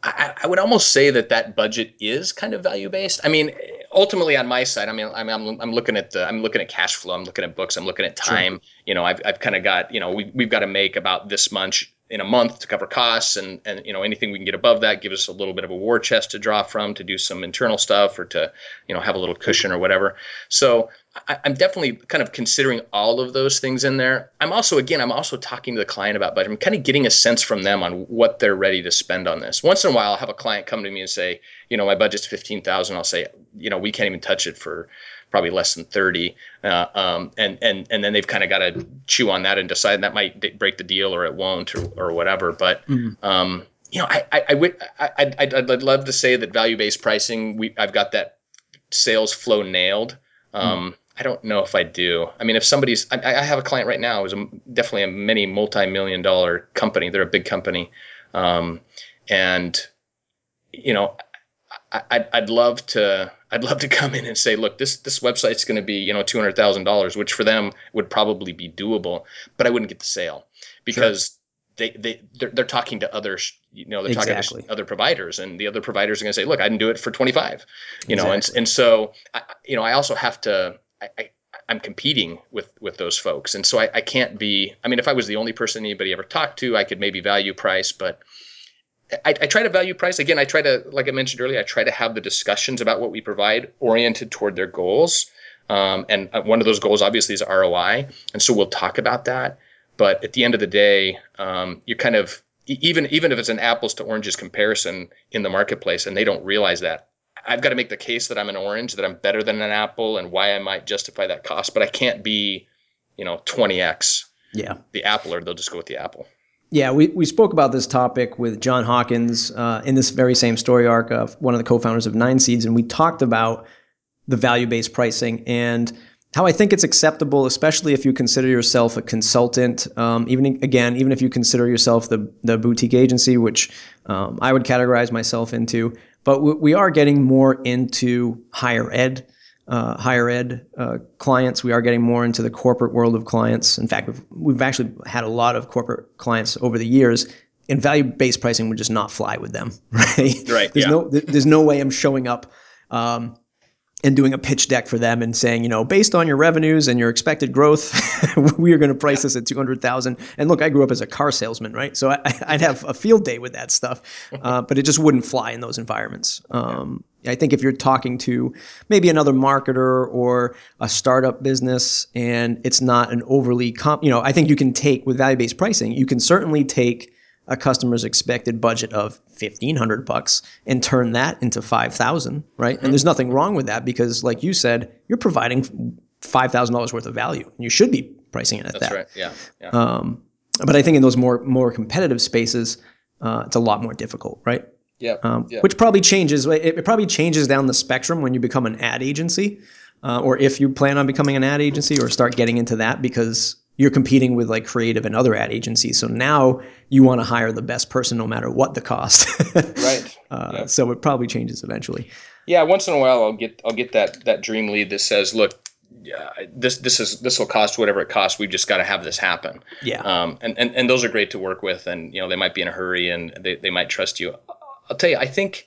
I, I, would almost say that that budget is kind of value based. I mean, ultimately on my side, I mean, I'm, I'm, I'm looking at the, I'm looking at cash flow. I'm looking at books. I'm looking at time. Sure. You know, I've, I've kind of got, you know, we, we've got to make about this much in a month to cover costs and and you know anything we can get above that gives us a little bit of a war chest to draw from to do some internal stuff or to you know have a little cushion or whatever. So I, am definitely kind of considering all of those things in there. I'm also again i'm also talking to the client about budget. I'm kind of getting a sense from them on what they're ready to spend on this. Once in a while i'll have a client come to me and say you know my budget's 15000 i'll say you know we can't even touch it for probably less than 30 uh, um, and and and then they've kind of got to chew on that and decide that might d- break the deal or it won't or, or whatever but mm-hmm. um, you know I, I, I would I, I'd, I'd love to say that value based pricing we I've got that sales flow nailed um, mm. I don't know if I do. I mean, if somebody's, I, I have a client right now who's a, definitely a many multi-million dollar company. They're a big company, um, and you know, I'd, I'd love to I'd love to come in and say, look, this this website's going to be you know two hundred thousand dollars, which for them would probably be doable, but I wouldn't get the sale because sure. they they they're, they're, talking to other you know they're exactly. talking to other providers and the other providers are going to say look I didn't do it for 25 you know and and so I, you know I also have to I, I I'm competing with with those folks, and so I, I, can't be. I mean, if I was the only person anybody ever talked to, I could maybe value price, but I, I, try to value price again. I try to, like I mentioned earlier, I try to have the discussions about what we provide oriented toward their goals, um, and uh, one of those goals obviously is ROI, and so we'll talk about that. But at the end of the day, um, you're kind of even even if it's an apples to oranges comparison in the marketplace, and they don't realize that I've got to make the case that I'm an orange, that I'm better than an apple, and why I might justify that cost. But I can't be, you know, 20x yeah the apple, or they'll just go with the apple. Yeah, we, we spoke about this topic with John Hawkins uh, in this very same story arc of one of the co-founders of Nine Seeds, and we talked about the value-based pricing and how I think it's acceptable, especially if you consider yourself a consultant. Um, even again, even if you consider yourself the the boutique agency, which um, I would categorize myself into, but we are getting more into higher ed. Uh, higher ed uh, clients. We are getting more into the corporate world of clients. In fact, we've, we've actually had a lot of corporate clients over the years. And value-based pricing would just not fly with them, right? Right. There's yeah. no there's no way I'm showing up um, and doing a pitch deck for them and saying, you know, based on your revenues and your expected growth, we are going to price yeah. this at 200,000. And look, I grew up as a car salesman, right? So I, would have a field day with that stuff, uh, but it just wouldn't fly in those environments. Um, I think if you're talking to maybe another marketer or a startup business and it's not an overly comp, you know, I think you can take with value-based pricing, you can certainly take a customer's expected budget of 1500 bucks and turn that into 5000 right mm-hmm. and there's nothing wrong with that because like you said you're providing $5000 worth of value and you should be pricing it at that. That's that right yeah, yeah. Um, but i think in those more more competitive spaces uh, it's a lot more difficult right yeah, um, which probably changes it, it, probably changes down the spectrum when you become an ad agency uh, or if you plan on becoming an ad agency or start getting into that because you're competing with like creative and other ad agencies. So now you want to hire the best person no matter what the cost. right. Uh, yeah. So it probably changes eventually. Yeah. Once in a while, I'll get I'll get that that dream lead that says, "Look, yeah, this this is this will cost whatever it costs. We've just got to have this happen." Yeah. Um. And, and and those are great to work with, and you know they might be in a hurry and they they might trust you. I'll tell you, I think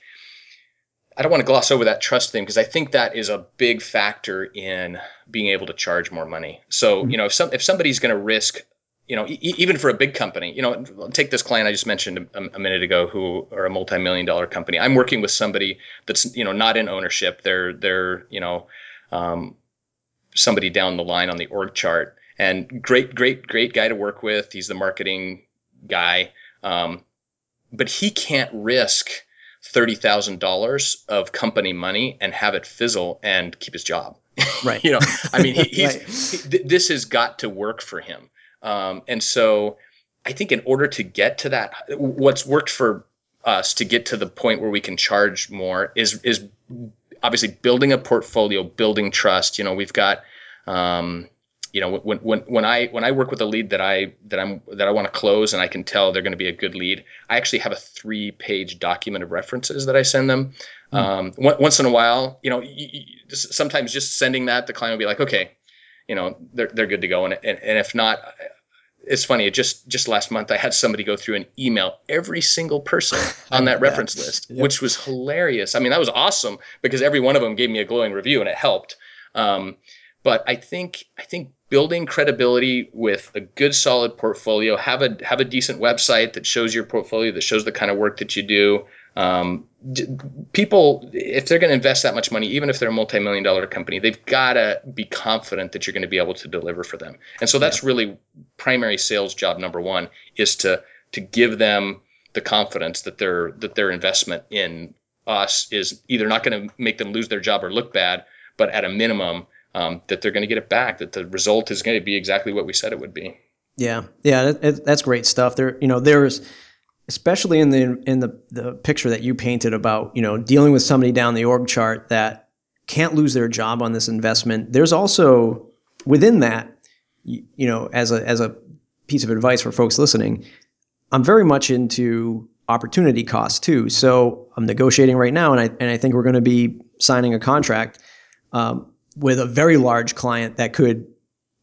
I don't want to gloss over that trust thing because I think that is a big factor in being able to charge more money. So, mm-hmm. you know, if some if somebody's going to risk, you know, e- even for a big company, you know, take this client I just mentioned a, a minute ago who are a multi-million dollar company. I'm working with somebody that's, you know, not in ownership. They're they're, you know, um, somebody down the line on the org chart and great great great guy to work with. He's the marketing guy. Um, but he can't risk $30,000 of company money and have it fizzle and keep his job. Right. you know, I mean, he, he's, right. he, th- this has got to work for him. Um, and so I think in order to get to that, what's worked for us to get to the point where we can charge more is, is obviously building a portfolio, building trust. You know, we've got, um, you know when when when I when I work with a lead that I that I'm that I want to close and I can tell they're going to be a good lead, I actually have a three page document of references that I send them. Mm. Um, once in a while, you know, sometimes just sending that the client will be like, okay, you know, they're they're good to go, and and, and if not. It's funny. It just just last month, I had somebody go through and email every single person on that reference list, yep. which was hilarious. I mean, that was awesome because every one of them gave me a glowing review and it helped. Um, but I think I think building credibility with a good solid portfolio have a have a decent website that shows your portfolio that shows the kind of work that you do um, people if they're going to invest that much money even if they're a multi-million dollar company they've got to be confident that you're going to be able to deliver for them and so that's yeah. really primary sales job number one is to to give them the confidence that their that their investment in us is either not going to make them lose their job or look bad but at a minimum um, that they're going to get it back, that the result is going to be exactly what we said it would be. Yeah, yeah, that, that's great stuff. There, you know, there's especially in the in the the picture that you painted about you know dealing with somebody down the org chart that can't lose their job on this investment. There's also within that, you, you know, as a as a piece of advice for folks listening, I'm very much into opportunity cost too. So I'm negotiating right now, and I and I think we're going to be signing a contract. Um, with a very large client that could,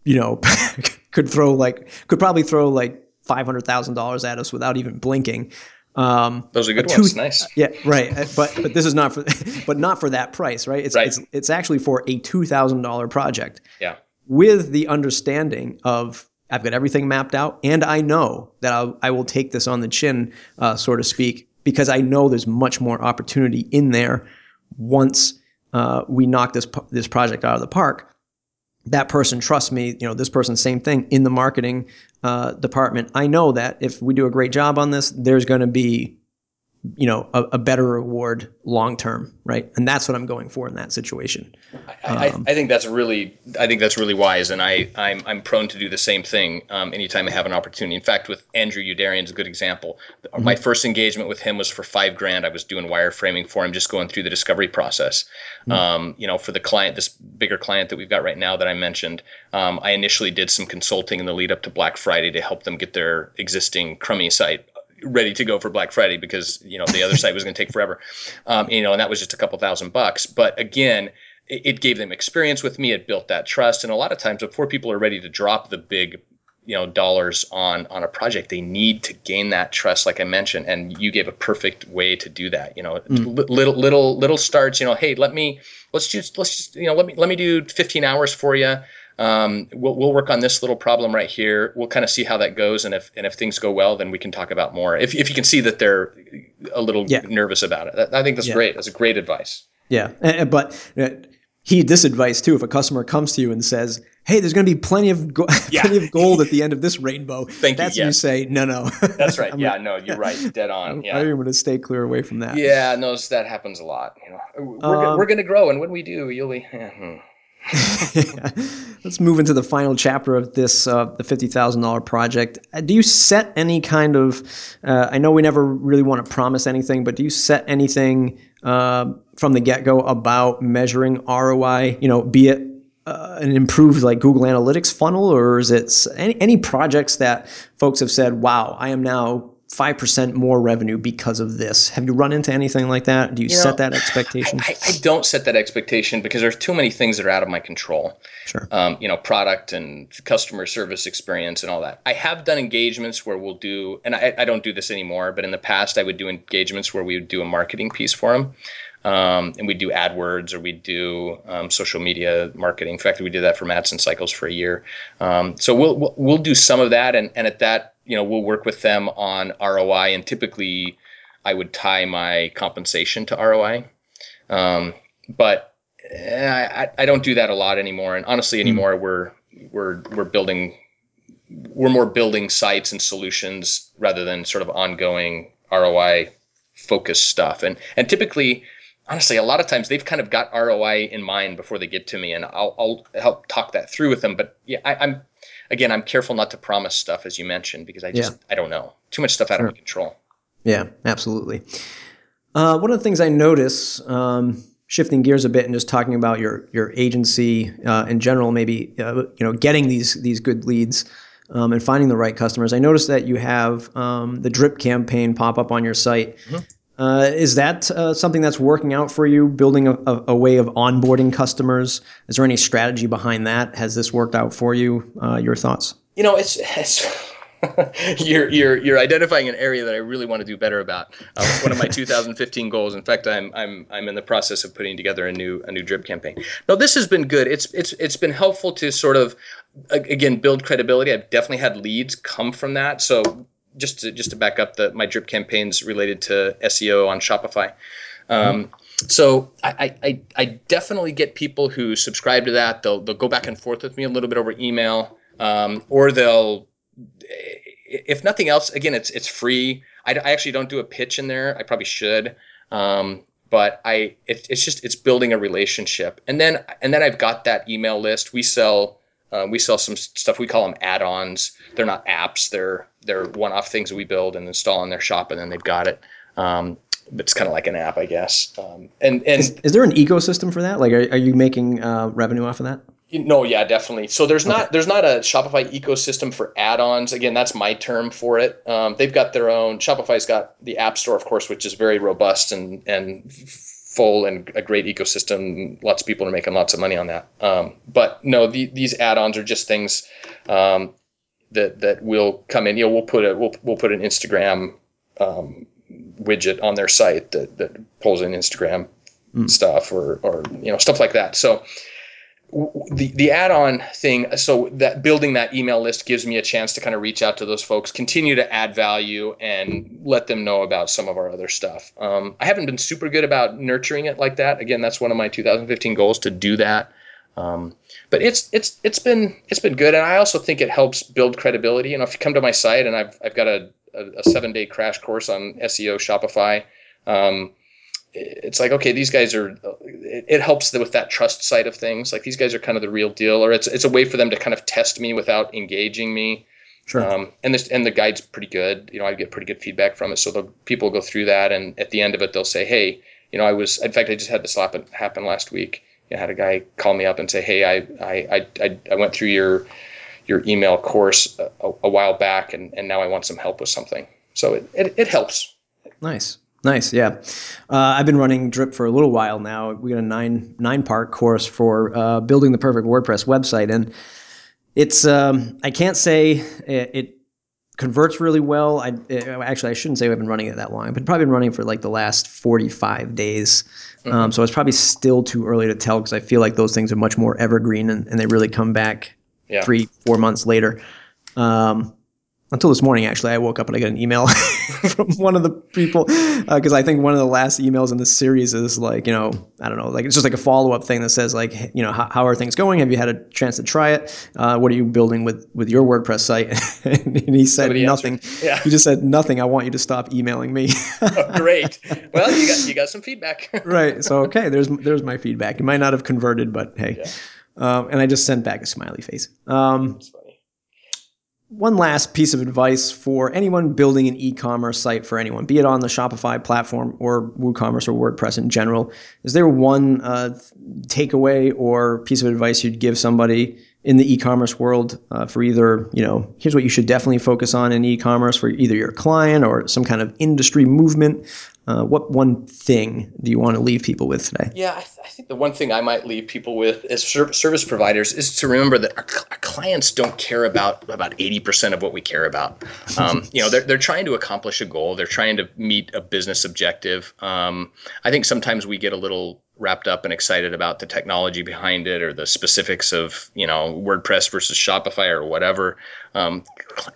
you know, could throw like could probably throw like five hundred thousand dollars at us without even blinking. Um, Those are good ones. Nice. Yeah, right. But but this is not for but not for that price, right? It's Right. it's, it's actually for a two thousand dollar project Yeah. with the understanding of I've got everything mapped out, and I know that I'll, I will take this on the chin, uh, so to speak, because I know there's much more opportunity in there once uh, we knock this this project out of the park. That person trusts me. You know, this person, same thing in the marketing uh, department. I know that if we do a great job on this, there's going to be, you know, a, a better reward long term, right? And that's what I'm going for in that situation. I, I, I think that's really I think that's really wise, and I I'm, I'm prone to do the same thing um, anytime I have an opportunity. In fact, with Andrew Udarian is a good example. My first engagement with him was for five grand. I was doing wireframing for him, just going through the discovery process. Um, you know, for the client, this bigger client that we've got right now that I mentioned, um, I initially did some consulting in the lead up to Black Friday to help them get their existing crummy site ready to go for Black Friday because you know the other site was going to take forever. Um, you know, and that was just a couple thousand bucks. But again, it, it gave them experience with me. It built that trust. And a lot of times, before people are ready to drop the big, you know, dollars on on a project, they need to gain that trust, like I mentioned. And you gave a perfect way to do that. You know, li- little little little starts. You know, hey, let me let's just let's just you know let me let me do 15 hours for you. Um, we'll, we'll work on this little problem right here. We'll kind of see how that goes, and if and if things go well, then we can talk about more. If, if you can see that they're a little Yeah. nervous about it, I think that's Yeah. great. That's a great advice. Yeah, Eh, eh, but uh, heed this advice too. If a customer comes to you and says, "Hey, there's going to be plenty of go- Yeah. plenty of gold at the end of this rainbow," Thank you, that's when you yes. say, "No, no." That's right. Yeah, gonna- no, you're right. Dead on. Yeah. I'm going to stay clear away from that. Yeah, no, that happens a lot. You know, we're, Um, we're going to grow, and when we do, you'll be. Let's move into the final chapter of this, uh, the fifty thousand dollar project. Uh, Do you set any kind of? Uh, I know we never really want to promise anything, but do you set anything uh, from the get go about measuring ROI? You know, be it uh, an improved like Google Analytics funnel, or is it any any projects that folks have said, "Wow, I am now." 5% more revenue because of this. Have you run into anything like that? Do you, know, set that expectation? I, I don't set that expectation because there's too many things that are out of my control. sure. Um, you know, product and customer service experience and all that. I have done engagements where we'll do, and I, I don't do this anymore, but in the past I would do engagements where we would do a marketing piece for them. Um, and we'd do AdWords or we'd do um, social media marketing. In fact, we did that for Madison Cycles for a year. Um, so we'll, we'll we'll do some of that, and and at that, you know, we'll work with them on ROI. And typically, I would tie my compensation to ROI. Um, but eh, I, I- don't do that a lot anymore. And honestly, anymore, we're we're we're building we're more building sites and solutions rather than sort of ongoing ROI focused stuff. And and typically, honestly, a lot of times they've kind of got ROI in mind before they get to me, and I'll I'll help talk that through with them. But yeah, I, I'm again, I'm careful not to promise stuff as you mentioned because I just I don't know too much stuff out of my control. Yeah, absolutely. Uh, one of the things I notice, um, shifting gears a bit and just talking about your your agency uh, in general, maybe uh, you know getting these these good leads um, and finding the right customers. I noticed that you have um, the drip campaign pop up on your site. Uh, is that uh, something that's working out for you? Building a, a, a way of onboarding customers. Is there any strategy behind that? Has this worked out for you? Uh, your thoughts? you know, it's, it's you're you're you're identifying an area that I really want to do better about. Uh, one of my 2015 goals. In fact, I'm I'm I'm in the process of putting together a new a new drip campaign. Now, this has been good. It's it's it's been helpful to sort of again build credibility. I've definitely had leads come from that. So just to just to back up the my drip campaigns related to SEO on Shopify. Um, so I, I, I- I definitely get people who subscribe to that. They'll they'll go back and forth with me a little bit over email, um, or they'll, if nothing else, again, it's it's free. I, I actually don't do a pitch in there. I probably should, um, but I it, it's just it's building a relationship, and then and then I've got that email list. We sell. Uh, we sell some stuff we call them add-ons. They're not apps. They're they're one-off things that we build and install in their shop, and then they've got it. Um, but it's kind of like an app, I guess. Um, and and Is, is there an ecosystem for that? Like, are, are you making uh, revenue off of that? no, yeah, definitely. So there's not there's not a Shopify ecosystem for add-ons. Again, that's my term for it. Um, they've got their own. Shopify's got the App Store, of course, which is very robust and and full and a great ecosystem. Lots of people are making lots of money on that. Um, but no, the, these add-ons are just things. Um, that that will come in. You know, we'll put a we'll we'll put an Instagram um, widget on their site that that pulls in Instagram mm. stuff or or you know stuff like that. So the the add-on thing so that building that email list gives me a chance to kind of reach out to those folks continue to add value and let them know about some of our other stuff. Um, i haven't been super good about nurturing it like that. Again that's one of my 2015 goals to do that. Um, but it's it's it's been it's been good and i also think it helps build credibility. You know if you come to my site and i've, I've got a, a, a seven day crash course on seo shopify um, it's like okay these guys are it, it helps with that trust side of things. Like these guys are kind of the real deal or it's it's a way for them to kind of test me without engaging me. Sure. Um, and this and the guide's pretty good. You know i get pretty good feedback from it. So the people go through that and at the end of it they'll say hey you know i was in fact i just had this happen happen last week. I had a guy call me up and say hey i i i, I went through your your email course a, a while back and, and now i want some help with something. So it, it, it helps. Nice Nice, yeah. Uh, I've been running Drip for a little while now. We got a nine nine part course for uh, building the perfect WordPress website, and it's um, I can't say it, it, converts really well. I it, actually I shouldn't say I've been running it that long. I've been probably been running for like the last forty five days. Mm-hmm. Um, so it's probably still too early to tell because I feel like those things are much more evergreen and, and they really come back yeah. three four months later. Um, until this morning actually i woke up and i got an email from one of the people because uh, i think one of the last emails in this series is like you know i don't know like it's just like a follow-up thing that says like you know how, how are things going? Have you had a chance to try it? Uh, what are you building with with your wordpress site? And he said Somebody nothing. yeah. he just said nothing. I want you to stop emailing me. Oh, great. Well you got you got some feedback. Right. So okay there's there's my feedback. It might not have converted but hey. Yeah. um, and i just sent back a smiley face. Um, one last piece of advice for anyone building an e-commerce site for anyone, be it on the Shopify platform or WooCommerce or WordPress in general. Is there one uh, takeaway or piece of advice you'd give somebody in the e-commerce world uh, for either, you know, here's what you should definitely focus on in e-commerce for either your client or some kind of industry movement? Uh, what one thing do you want to leave people with today? Yeah, I, th- I, think the one thing I might leave people with as service providers is to remember that our, cl- our, clients don't care about about eighty percent of what we care about. Um, you know, they're they're trying to accomplish a goal. They're trying to meet a business objective. Um, I think sometimes we get a little wrapped up and excited about the technology behind it or the specifics of you know WordPress versus Shopify or whatever. Um,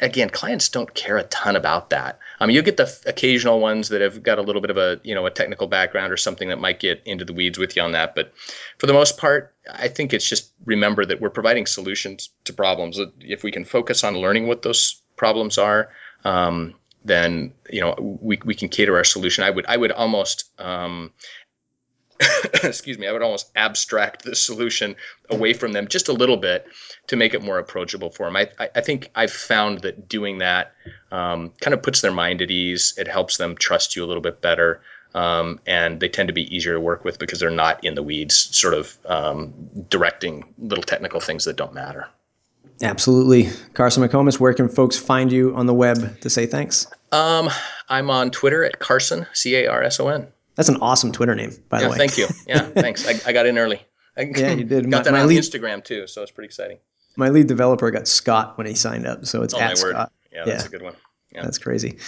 again, clients don't care a ton about that. Um, you get the f- occasional ones that have got a little bit of a you know a technical background or something that might get into the weeds with you on that. But for the most part, I think it's just remember that we're providing solutions to problems. If we can focus on learning what those problems are. Um, then you know we, we can cater our solution. I would I would almost um, excuse me, I would almost abstract the solution away from them just a little bit to make it more approachable for them. I, I think I've found that doing that um, kind of puts their mind at ease. It helps them trust you a little bit better. Um, and they tend to be easier to work with because they're not in the weeds, sort of um, directing little technical things that don't matter. Absolutely. Carson McComas, where can folks find you on the web to say thanks? Um, I'm on Twitter at Carson, C A R S O N. That's an awesome Twitter name, by yeah, the way. Thank you. Yeah, thanks. I, I got in early. I yeah, you did. Got my, that my on lead, Instagram too, so it's pretty exciting. My lead developer got Scott when he signed up, so it's oh, at Scott. Yeah, that's yeah. a good one. Yeah. That's crazy.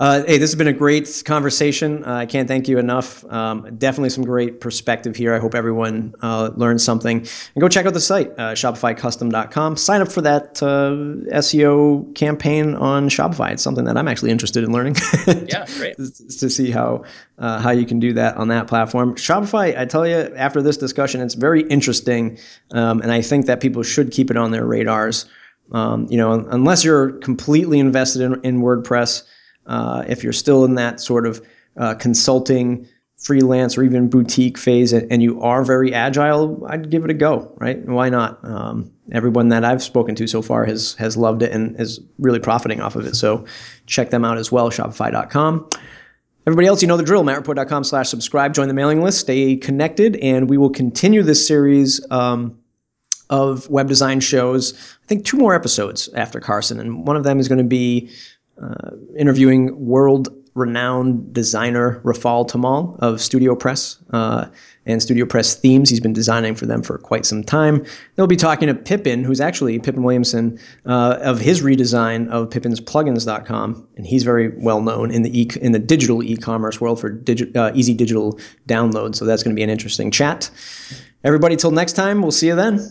Uh, hey, this has been a great conversation. Uh, I can't thank you enough. Um, definitely some great perspective here. I hope everyone uh, learned something. And go check out the site, uh, shopifycustom.com. Sign up for that uh, SEO campaign on Shopify. It's something that I'm actually interested in learning. yeah, great. to see how uh, how you can do that on that platform. Shopify, I tell you, after this discussion, it's very interesting, um, and I think that people should keep it on their radars. Um, you know, unless you're completely invested in, in WordPress, uh, if you're still in that sort of uh, consulting, freelance, or even boutique phase, and you are very agile, I'd give it a go. Right? Why not? Um, everyone that I've spoken to so far has has loved it and is really profiting off of it. So check them out as well. Shopify.com. Everybody else, you know the drill. MattReport.com slash subscribe. Join the mailing list. Stay connected, and we will continue this series. Um, of web design shows. I think two more episodes after Carson, and one of them is going to be uh, interviewing world renowned designer Rafal Tomal of Studio Press uh, and Studio Press themes. He's been designing for them for quite some time. They'll be talking to Pippin, who's actually Pippin Williamson, uh, of his redesign of Pippin'sPlugins.com, and he's very well known in the e- in the digital e-commerce world for digi- uh, easy digital download. So that's going to be an interesting chat. Everybody, till next time, we'll see you then.